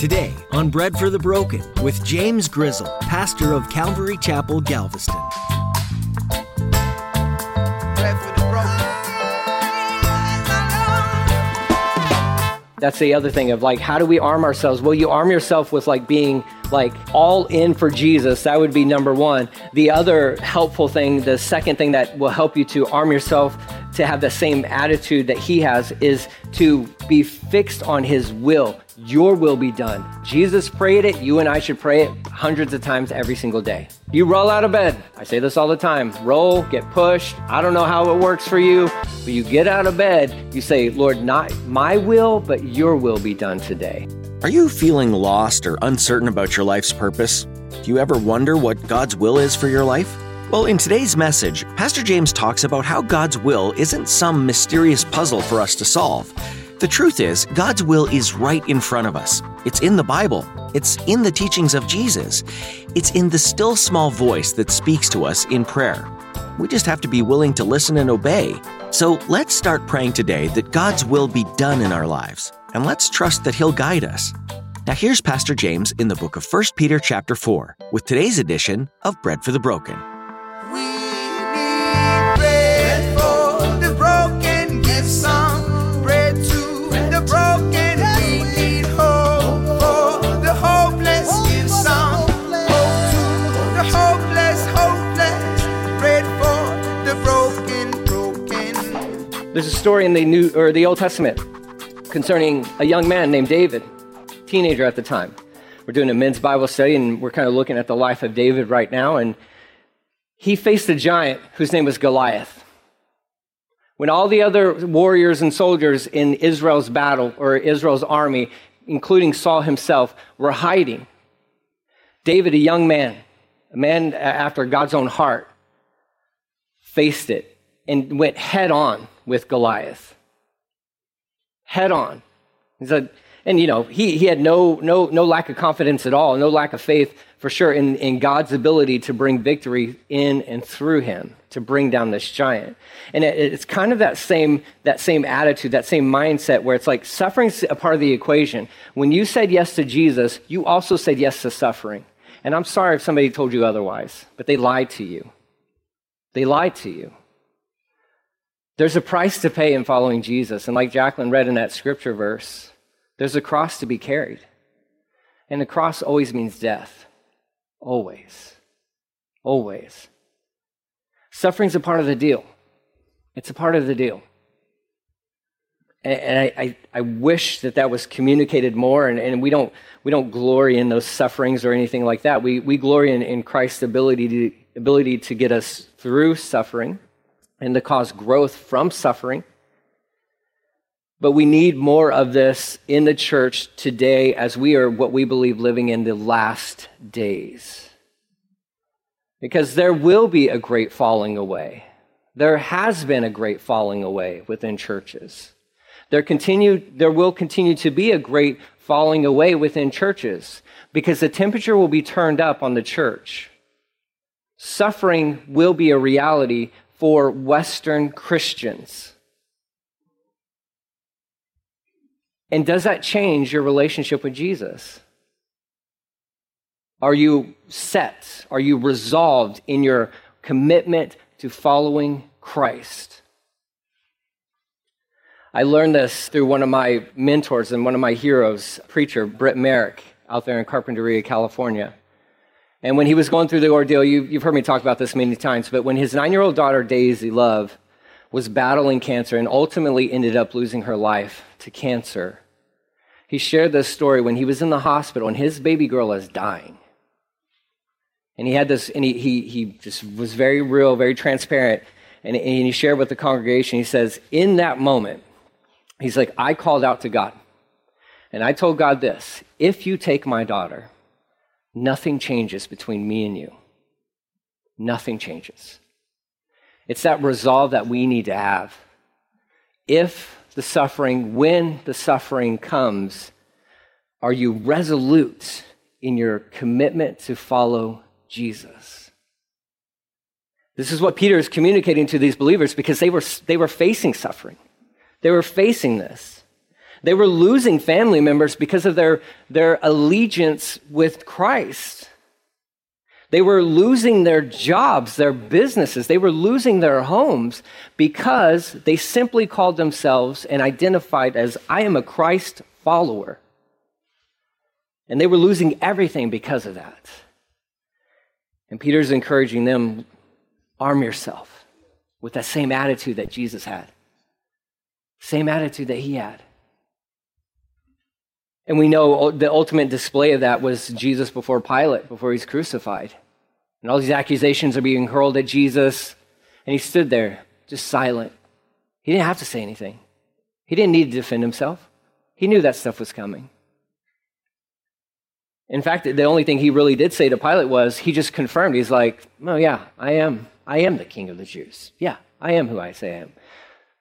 Today on Bread for the Broken with James Grizzle, pastor of Calvary Chapel, Galveston. That's the other thing of like, how do we arm ourselves? Well, you arm yourself with like being like all in for Jesus. That would be number one. The other helpful thing, the second thing that will help you to arm yourself to have the same attitude that he has is to be fixed on his will. Your will be done. Jesus prayed it. You and I should pray it hundreds of times every single day. You roll out of bed. I say this all the time roll, get pushed. I don't know how it works for you, but you get out of bed. You say, Lord, not my will, but your will be done today. Are you feeling lost or uncertain about your life's purpose? Do you ever wonder what God's will is for your life? Well, in today's message, Pastor James talks about how God's will isn't some mysterious puzzle for us to solve. The truth is, God's will is right in front of us. It's in the Bible, it's in the teachings of Jesus, it's in the still small voice that speaks to us in prayer. We just have to be willing to listen and obey. So let's start praying today that God's will be done in our lives, and let's trust that He'll guide us. Now here's Pastor James in the book of 1 Peter chapter 4 with today's edition of Bread for the Broken. There's a story in the New or the Old Testament concerning a young man named David, teenager at the time. We're doing a men's Bible study and we're kind of looking at the life of David right now and he faced a giant whose name was Goliath. When all the other warriors and soldiers in Israel's battle or Israel's army, including Saul himself, were hiding, David, a young man, a man after God's own heart, faced it and went head on with Goliath. Head on. He said, and you know, he, he had no, no, no lack of confidence at all, no lack of faith for sure in, in God's ability to bring victory in and through him, to bring down this giant. And it, it's kind of that same, that same attitude, that same mindset where it's like suffering's a part of the equation. When you said yes to Jesus, you also said yes to suffering. And I'm sorry if somebody told you otherwise, but they lied to you. They lied to you. There's a price to pay in following Jesus. And like Jacqueline read in that scripture verse, there's a cross to be carried. And the cross always means death. Always. Always. Suffering's a part of the deal. It's a part of the deal. And I, I, I wish that that was communicated more. And, and, we, don't, we don't glory in those sufferings or anything like that. We, we glory in, in Christ's ability to, ability to get us through suffering and to cause growth from suffering. But we need more of this in the church today as we are what we believe living in the last days. Because there will be a great falling away. There has been a great falling away within churches. There, continue, there will continue to be a great falling away within churches because the temperature will be turned up on the church. Suffering will be a reality for Western Christians. And does that change your relationship with Jesus? Are you set? Are you resolved in your commitment to following Christ? I learned this through one of my mentors and one of my heroes, preacher Britt Merrick, out there in Carpinteria, California. And when he was going through the ordeal, you, have heard me talk about this many times, but when his nine year old daughter, Daisy Love, was battling cancer and ultimately ended up losing her life to cancer, he shared this story when he was in the hospital and his baby girl is dying. And he had this, and he, he, he just was very real, very transparent. And, and he shared with the congregation, he says, In that moment, he's like, I called out to God. And I told God this if you take my daughter, nothing changes between me and you. Nothing changes. It's that resolve that we need to have. If the suffering, when the suffering comes, are you resolute in your commitment to follow Jesus? This is what Peter is communicating to these believers because they were, they were facing suffering. They were facing this. They were losing family members because of their, their allegiance with Christ. They were losing their jobs, their businesses. They were losing their homes because they simply called themselves and identified as, I am a Christ follower. And they were losing everything because of that. And Peter's encouraging them arm yourself with that same attitude that Jesus had, same attitude that he had. And we know the ultimate display of that was Jesus before Pilate, before he's crucified. And all these accusations are being hurled at Jesus. And he stood there, just silent. He didn't have to say anything, he didn't need to defend himself. He knew that stuff was coming. In fact, the only thing he really did say to Pilate was he just confirmed. He's like, "Oh yeah, I am. I am the king of the Jews. Yeah, I am who I say I am.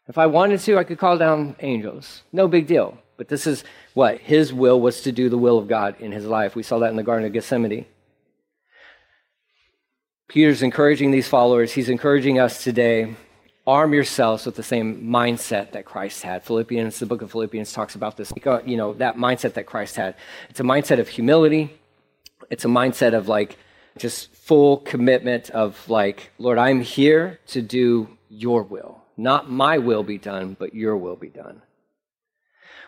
If I wanted to, I could call down angels. No big deal. But this is what? His will was to do the will of God in his life. We saw that in the Garden of Gethsemane. Peter's encouraging these followers, he's encouraging us today. Arm yourselves with the same mindset that Christ had. Philippians, the book of Philippians talks about this, you know, that mindset that Christ had. It's a mindset of humility. It's a mindset of like just full commitment of like, Lord, I'm here to do your will. Not my will be done, but your will be done.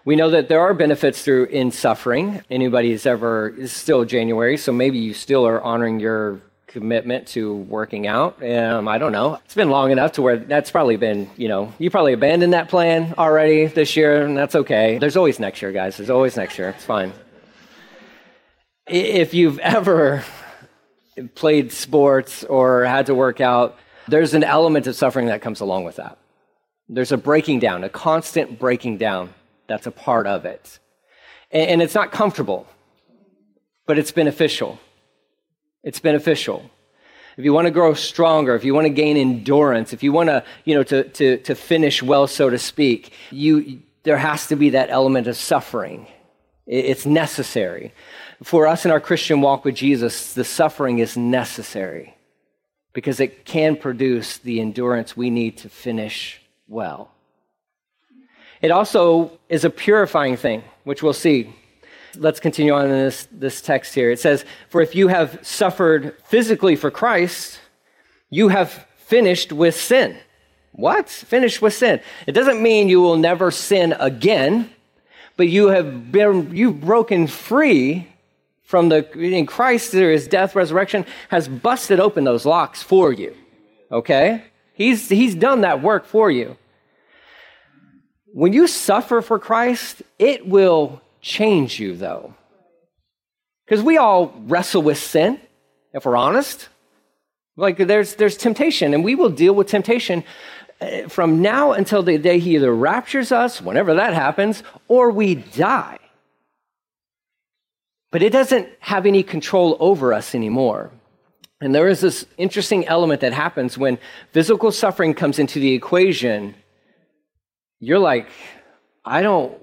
We know that there are benefits through in suffering. Anybody who's ever, it's still January, so maybe you still are honoring your commitment to working out. Um, I don't know. It's been long enough to where that's probably been, you know, you probably abandoned that plan already this year, and that's okay. There's always next year, guys. There's always next year. It's fine. If you've ever played sports or had to work out, there's an element of suffering that comes along with that. There's a breaking down, a constant breaking down that's a part of it. And, it's not comfortable, but it's beneficial. It's beneficial. If you want to grow stronger, if you want to gain endurance, if you want to, you know, to, to, to finish well, so to speak, you, there has to be that element of suffering. It's necessary. For us in our Christian walk with Jesus, the suffering is necessary because it can produce the endurance we need to finish well. It also is a purifying thing, which we'll see. Let's continue on in this, this text here. It says, For if you have suffered physically for Christ, you have finished with sin. What? Finished with sin. It doesn't mean you will never sin again, but you have been, you've broken free from the, in Christ, there is death, resurrection, has busted open those locks for you. Okay? He's, he's done that work for you. When you suffer for Christ, it will change you, though. Because we all wrestle with sin, if we're honest. Like there's, there's temptation, and we will deal with temptation uh, from now until the day he either raptures us, whenever that happens, or we die. But it doesn't have any control over us anymore. And there is this interesting element that happens when physical suffering comes into the equation you're like, I don't,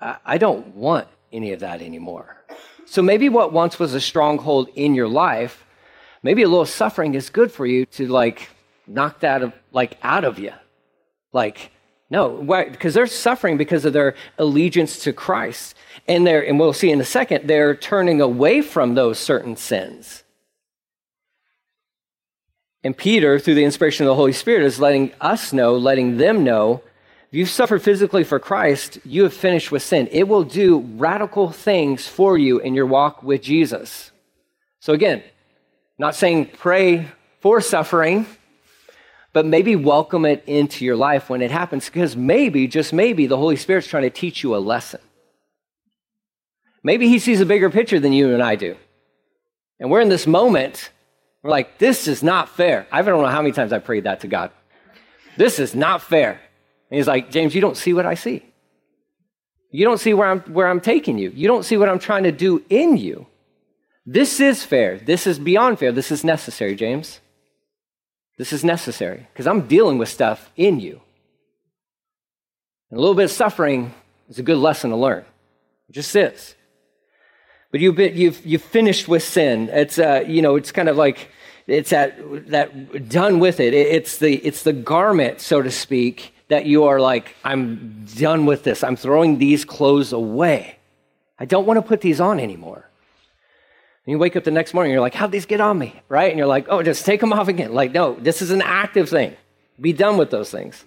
I don't want any of that anymore. So maybe what once was a stronghold in your life, maybe a little suffering is good for you to like knock that of, like out of you. Like, no, because they're suffering because of their allegiance to Christ. And they're, and we'll see in a second, they're turning away from those certain sins. And Peter, through the inspiration of the Holy Spirit, is letting us know, letting them know if you've suffered physically for Christ, you have finished with sin. It will do radical things for you in your walk with Jesus. So, again, not saying pray for suffering, but maybe welcome it into your life when it happens, because maybe, just maybe, the Holy Spirit's trying to teach you a lesson. Maybe He sees a bigger picture than you and I do. And we're in this moment, we're like, this is not fair. I don't know how many times I prayed that to God. This is not fair. And he's like, James, you don't see what I see. You don't see where I'm, where I'm taking you. You don't see what I'm trying to do in you. This is fair. This is beyond fair. This is necessary, James. This is necessary because I'm dealing with stuff in you. And a little bit of suffering is a good lesson to learn. It just is. But you've, been, you've, you've finished with sin. It's, uh, you know, it's kind of like, it's that, that done with it. It's the, it's the garment, so to speak, that you are like, I'm done with this. I'm throwing these clothes away. I don't want to put these on anymore. And you wake up the next morning, you're like, how'd these get on me? Right? And you're like, oh, just take them off again. Like, no, this is an active thing. Be done with those things.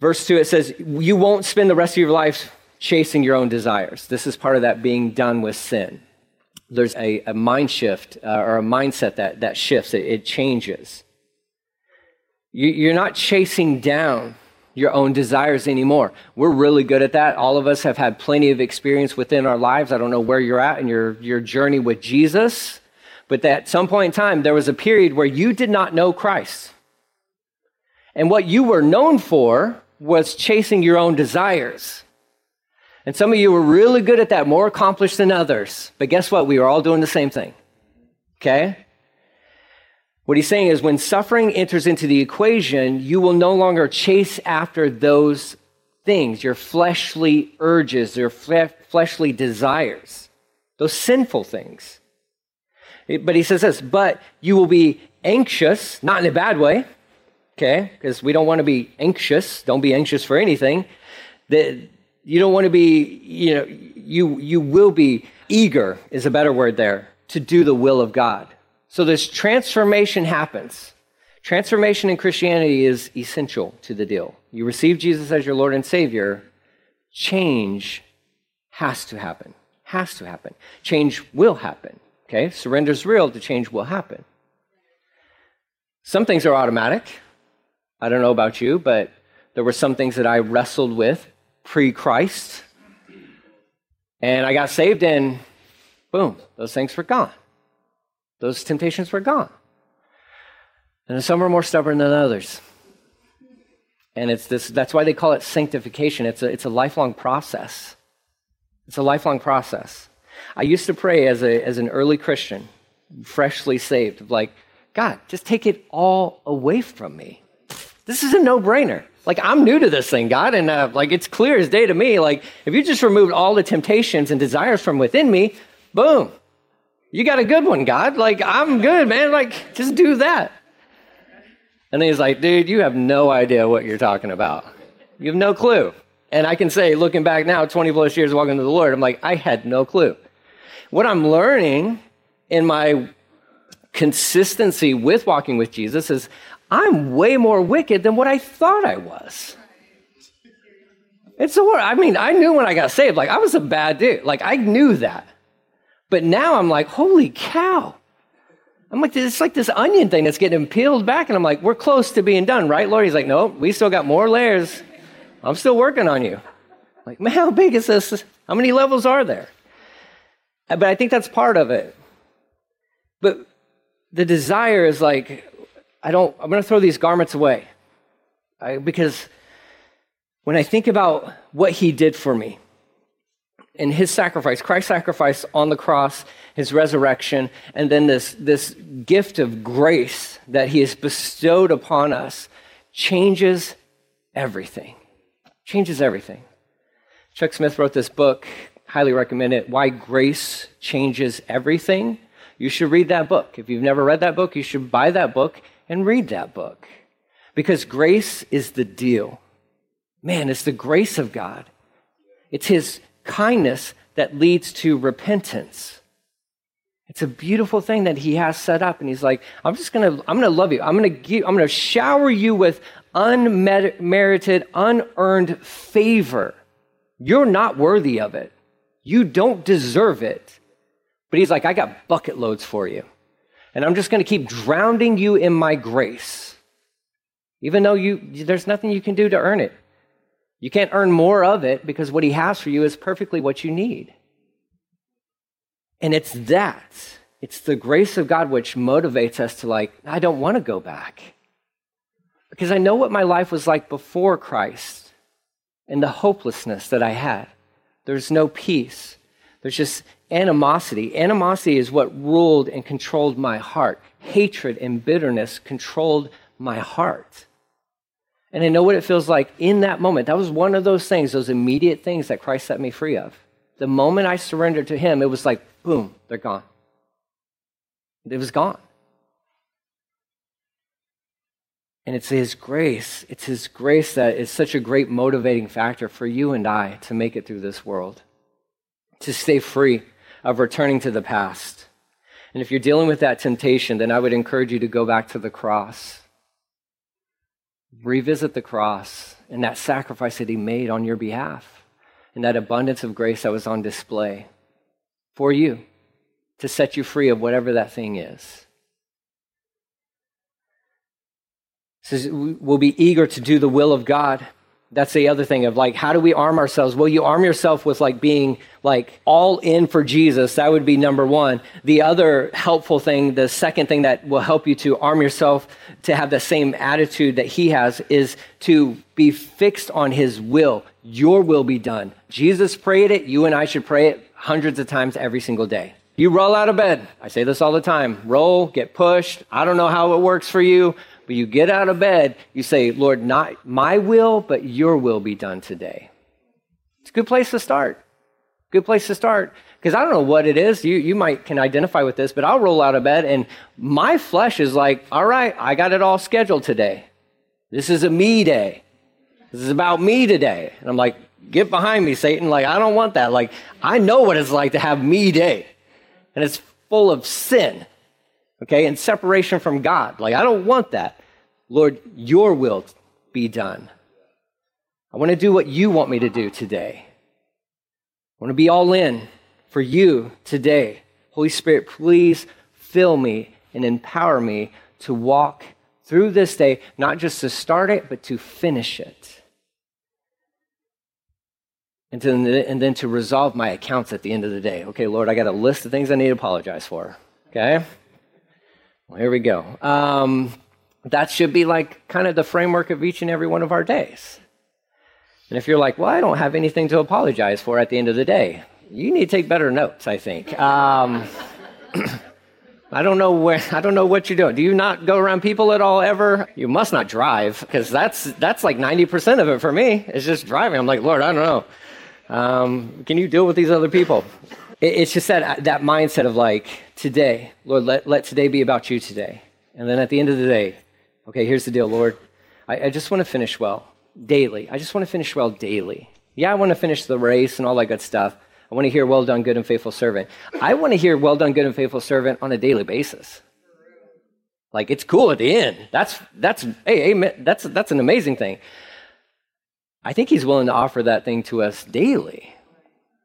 Verse 2, it says, You won't spend the rest of your life chasing your own desires. This is part of that being done with sin. There's a, a mind shift uh, or a mindset that, that shifts, it, it changes. You, you're not chasing down your own desires anymore. We're really good at that. All of us have had plenty of experience within our lives. I don't know where you're at in your, your journey with Jesus, but at some point in time, there was a period where you did not know Christ. And what you were known for was chasing your own desires. And some of you were really good at that, more accomplished than others. But guess what? We were all doing the same thing. Okay? What he's saying is when suffering enters into the equation, you will no longer chase after those things, your fleshly urges, your fleshly desires, those sinful things. But he says this, but you will be anxious, not in a bad way, okay? Because we don't want to be anxious. Don't be anxious for anything. That you don't want to be, you know, you you will be eager is a better word there to do the will of God. So this transformation happens. Transformation in Christianity is essential to the deal. You receive Jesus as your Lord and Savior, change has to happen. Has to happen. Change will happen. Okay? Surrender is real, the change will happen. Some things are automatic. I don't know about you, but there were some things that I wrestled with pre Christ. And I got saved, and boom, those things were gone. Those temptations were gone. And some are more stubborn than others. And it's this, that's why they call it sanctification. It's a, it's a lifelong process. It's a lifelong process. I used to pray as, a, as an early Christian, freshly saved, like, God, just take it all away from me. This is a no brainer. Like, I'm new to this thing, God, and uh, like it's clear as day to me. Like, if you just removed all the temptations and desires from within me, boom, you got a good one, God. Like, I'm good, man. Like, just do that. And he's like, dude, you have no idea what you're talking about. You have no clue. And I can say, looking back now, 20 plus years walking to the Lord, I'm like, I had no clue. What I'm learning in my consistency with walking with Jesus is I'm way more wicked than what I thought I was. It's a word. I mean, I knew when I got saved, like I was a bad dude. Like I knew that. But now I'm like, holy cow. I'm like, it's like this onion thing that's getting peeled back. And I'm like, we're close to being done, right, Lord? He's like, no, we still got more layers. I'm still working on you. I'm like, man, how big is this? How many levels are there? Uh, but I think that's part of it. But the desire is like, I don't, I'm going to throw these garments away. I, because when I think about what he did for me and his sacrifice, Christ's sacrifice on the cross, his resurrection, and then this, this gift of grace that he has bestowed upon us changes everything. Changes everything. Chuck Smith wrote this book, highly recommend it, Why Grace Changes Everything. You should read that book. If you've never read that book, you should buy that book and read that book. Because grace is the deal. Man, it's the grace of God. It's His kindness that leads to repentance. It's a beautiful thing that He has set up. And He's like, I'm just going to, I'm going to love you. I'm going to give, I'm going to shower you with unmerited, unearned favor. You're not worthy of it. You don't deserve it. But He's like, I got bucket loads for you and I'm just going to keep drowning you in my grace. Even though you, there's nothing you can do to earn it. You can't earn more of it because what he has for you is perfectly what you need. And it's that. It's the grace of God which motivates us to, like, I don't want to go back. Because I know what my life was like before Christ and the hopelessness that I had. There's no peace. There's just animosity. Animosity is what ruled and controlled my heart. Hatred and bitterness controlled my heart. And I know what it feels like in that moment. That was one of those things, those immediate things that Christ set me free of. The moment I surrendered to Him, it was like, boom, they're gone. It was gone. And it's His grace. It's His grace that is such a great motivating factor for you and I to make it through this world, to stay free of returning to the past. And if you're dealing with that temptation, then I would encourage you to go back to the cross. Revisit the cross and that sacrifice that He made on your behalf, and that abundance of grace that was on display for you to set you free of whatever that thing is. says we'll be eager to do the will of God. That's the other thing of like, how do we arm ourselves? Well, you arm yourself with like being like all in for Jesus. That would be number one. The other helpful thing, the second thing that will help you to arm yourself to have the same attitude that he has is to be fixed on his will. Your will be done. Jesus prayed it. You and I should pray it hundreds of times every single day. You roll out of bed. I say this all the time. Roll, get pushed. I don't know how it works for you, but you get out of bed, you say, Lord, not my will, but your will be done today. It's a good place to start. Good place to start. Because I don't know what it is. You, you might can identify with this, but I'll roll out of bed and my flesh is like, all right, I got it all scheduled today. This is a me day. This is about me today. And I'm like, get behind me, Satan. Like, I don't want that. Like, I know what it's like to have me day. And it's full of sin okay, and separation from God. Like, I don't want that. Lord, your will be done. I want to do what you want me to do today. I want to be all in for you today. Holy Spirit, please fill me and empower me to walk through this day, not just to start it, but to finish it. And, and then to resolve my accounts at the end of the day. Okay, Lord, I got a list of things I need to apologize for. Okay? Well, here we go. Um, that should be like kind of the framework of each and every one of our days. And if you're like, well, I don't have anything to apologize for at the end of the day, you need to take better notes, I think. Um, I don't know where I don't know what you're doing. Do you not go around people at all ever? You must not drive because that's that's like 90% of it for me. It's just driving. I'm like, Lord, I don't know. Um, can you deal with these other people? It's just that, that mindset of like, today, Lord, let, let today be about you today. And then at the end of the day, okay, here's the deal, Lord. I, I just want to finish well daily. I just want to finish well daily. Yeah, I want to finish the race and all that good stuff. I want to hear, well done, good and faithful servant. I want to hear, well done, good and faithful servant on a daily basis. Like, it's cool at the end. That's, that's, hey, hey that's, that's an amazing thing. I think he's willing to offer that thing to us daily.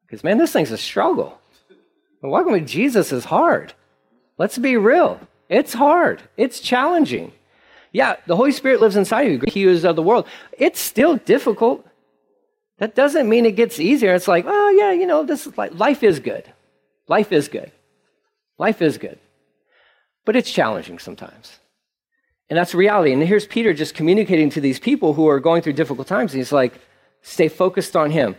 Because, man, this thing's a struggle. Walking with Jesus is hard. Let's be real. It's hard. It's challenging. Yeah, the Holy Spirit lives inside of you. He is of the world. It's still difficult. That doesn't mean it gets easier. It's like, oh yeah, you know, this is like, life is good. Life is good. Life is good. But it's challenging sometimes. And that's reality. And here's Peter just communicating to these people who are going through difficult times. He's like, stay focused on him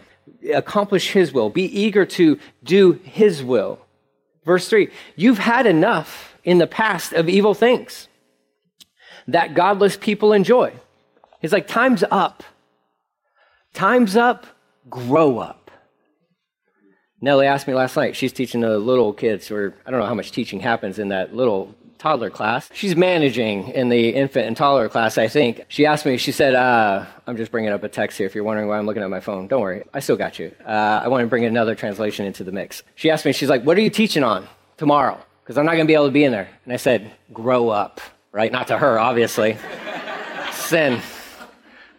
accomplish His will, be eager to do His will. Verse 3 You've had enough in the past of evil things that godless people enjoy. He's like, Time's up. Time's up. Grow up. Nellie asked me last night, she's teaching the little kids, or I don't know how much teaching happens in that little toddler class. She's managing in the infant and toddler class, I think. She asked me, she said, uh, I'm just bringing up a text here if you're wondering why I'm looking at my phone. Don't worry, I still got you. Uh, I want to bring another translation into the mix. She asked me, she's like, What are you teaching on tomorrow? Because I'm not going to be able to be in there. And I said, Grow up, right? Not to her, obviously. Sin.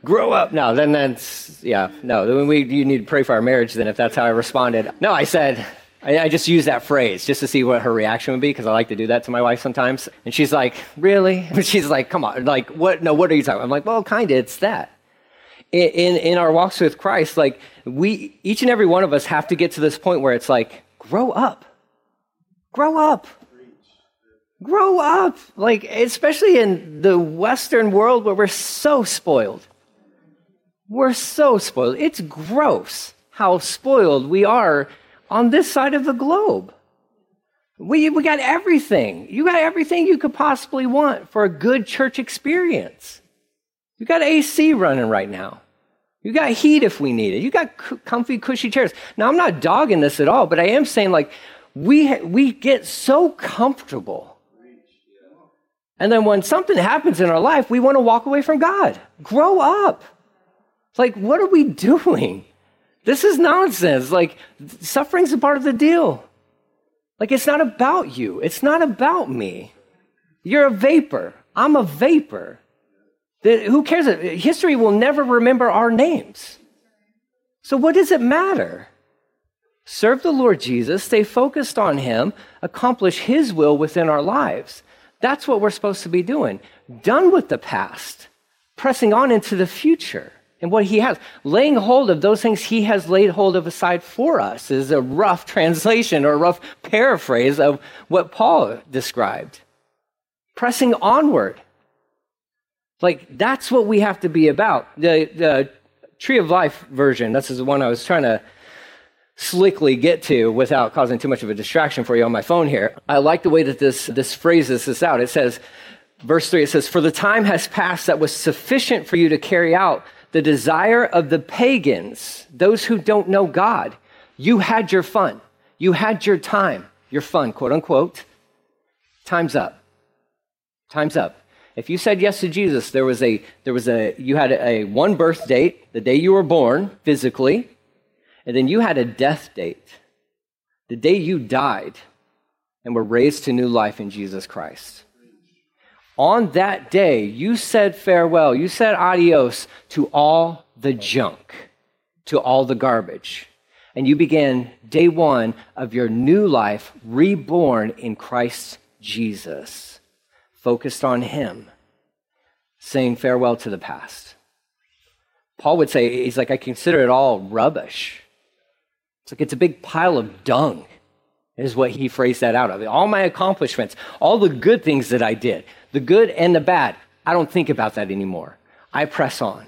Grow up. No, then that's, yeah, no. Then we, you need to pray for our marriage then if that's how I responded. No, I said, I, I, just use that phrase just to see what her reaction would be because I like to do that to my wife sometimes. And she's like, "Really?" she's like, "Come on, like what? No, what are you talking?" about? I'm like, "Well, kind of. It's that." In, in in our walks with Christ, like we each and every one of us have to get to this point where it's like, grow up, grow up. Grow up. Like, especially in the Western world where we're so spoiled. We're so spoiled. It's gross how spoiled we are on this side of the globe. We, we got everything. You got everything you could possibly want for a good church experience. You got AC running right now. You got heat if we need it. You got comfy, cushy chairs. Now, I'm not dogging this at all, but I am saying, like, we, we get so comfortable And then when something happens in our life, we want to walk away from God. Grow up. Like, what are we doing? This is nonsense. Like, suffering's a part of the deal. Like, it's not about you, it's not about me. You're a vapor. I'm a vapor. Who cares? History will never remember our names. So, what does it matter? Serve the Lord Jesus, stay focused on Him, accomplish His will within our lives. That's what we're supposed to be doing. Done with the past, pressing on into the future and what He has. Laying hold of those things He has laid hold of aside for us is a rough translation or a rough paraphrase of what Paul described. Pressing onward. Like, that's what we have to be about. The, the Tree of Life version, this is the one I was trying to slickly get to without causing too much of a distraction for you on my phone here. I like the way that this, this phrases this out. It says, verse 3, it says, For the time has passed that was sufficient for you to carry out the desire of the pagans, those who don't know God. You had your fun. You had your time, your fun, quote unquote. Time's up. Time's up. If you said yes to Jesus, there was a, there was a, you had a, a one birth date, the day you were born physically, and then you had a death date, the day you died and were raised to new life in Jesus Christ. On that day, you said farewell, you said adios to all the junk, to all the garbage. And you began day one of your new life, reborn in Christ Jesus, focused on Him, saying farewell to the past. Paul would say, he's like, I consider it all rubbish. It's like it's a big pile of dung, is what he phrased that out of. All my accomplishments, all the good things that I did, the good and the bad, I don't think about that anymore. I press on.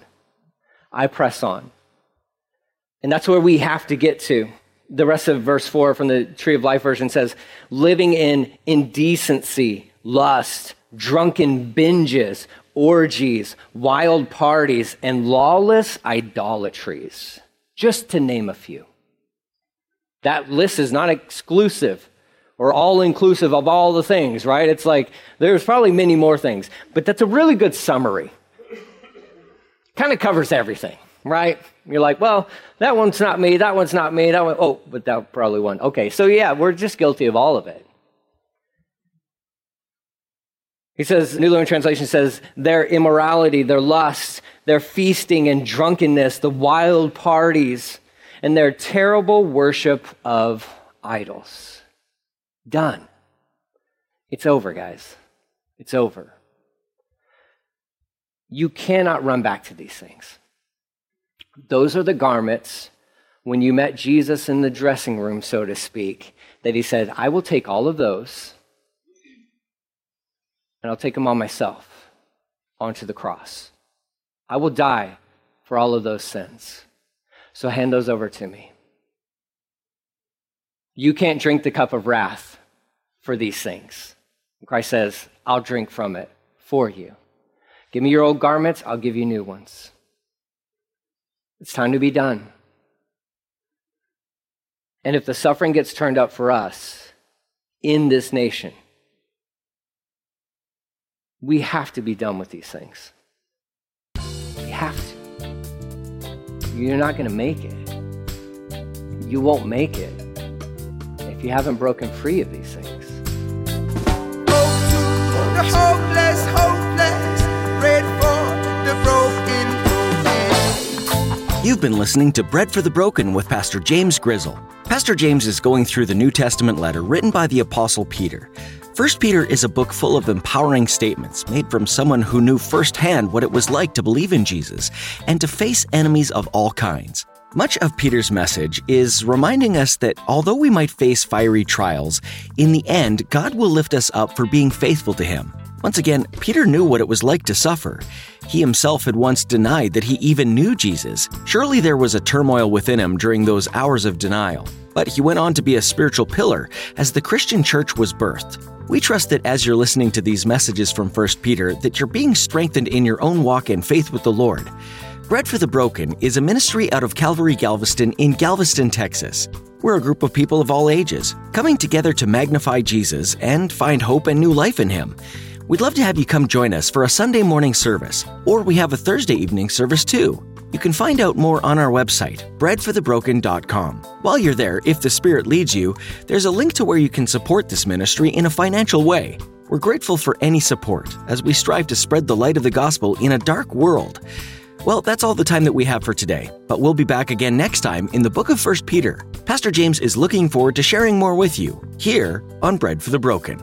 I press on. And that's where we have to get to. The rest of verse 4 from the Tree of Life version says, living in indecency, lust, drunken binges, orgies, wild parties, and lawless idolatries, just to name a few. That list is not exclusive or all inclusive of all the things, right? It's like there's probably many more things, but that's a really good summary. Kind of covers everything, right? You're like, well, that one's not me, that one's not me, that one, oh, but that probably one. Okay, so yeah, we're just guilty of all of it. He says, New Living Translation says, their immorality, their lust, their feasting and drunkenness, the wild parties, and their terrible worship of idols. Done. It's over, guys. It's over. You cannot run back to these things. Those are the garments when you met Jesus in the dressing room, so to speak, that he said, I will take all of those and I'll take them on myself onto the cross. I will die for all of those sins. So hand those over to me. You can't drink the cup of wrath for these things. Christ says, I'll drink from it for you. Give me your old garments, I'll give you new ones. It's time to be done. And if the suffering gets turned up for us in this nation, we have to be done with these things. We have to. You're not going to make it. You won't make it if you haven't broken free of these things. Hopeless, hopeless, You've been listening to Bread for the Broken with Pastor James Grizzle. Pastor James is going through the New Testament letter written by the Apostle Peter. First Peter is a book full of empowering statements made from someone who knew firsthand what it was like to believe in Jesus and to face enemies of all kinds. Much of Peter's message is reminding us that although we might face fiery trials, in the end, God will lift us up for being faithful to Him. Once again, Peter knew what it was like to suffer. He himself had once denied that he even knew Jesus. Surely there was a turmoil within him during those hours of denial. But he went on to be a spiritual pillar as the Christian church was birthed. We trust that as you're listening to these messages from 1 Peter, that you're being strengthened in your own walk and faith with the Lord. Bread for the Broken is a ministry out of Calvary Galveston in Galveston, Texas. We're a group of people of all ages, coming together to magnify Jesus and find hope and new life in Him. We'd love to have you come join us for a Sunday morning service, or we have a Thursday evening service too. You can find out more on our website, breadforthebroken.com. While you're there, if the Spirit leads you, there's a link to where you can support this ministry in a financial way. We're grateful for any support as we strive to spread the light of the gospel in a dark world. Well, that's all the time that we have for today, but we'll be back again next time in the book of 1 Peter. Pastor James is looking forward to sharing more with you here on Bread for the Broken.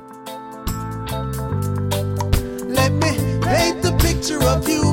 Let me paint the picture of you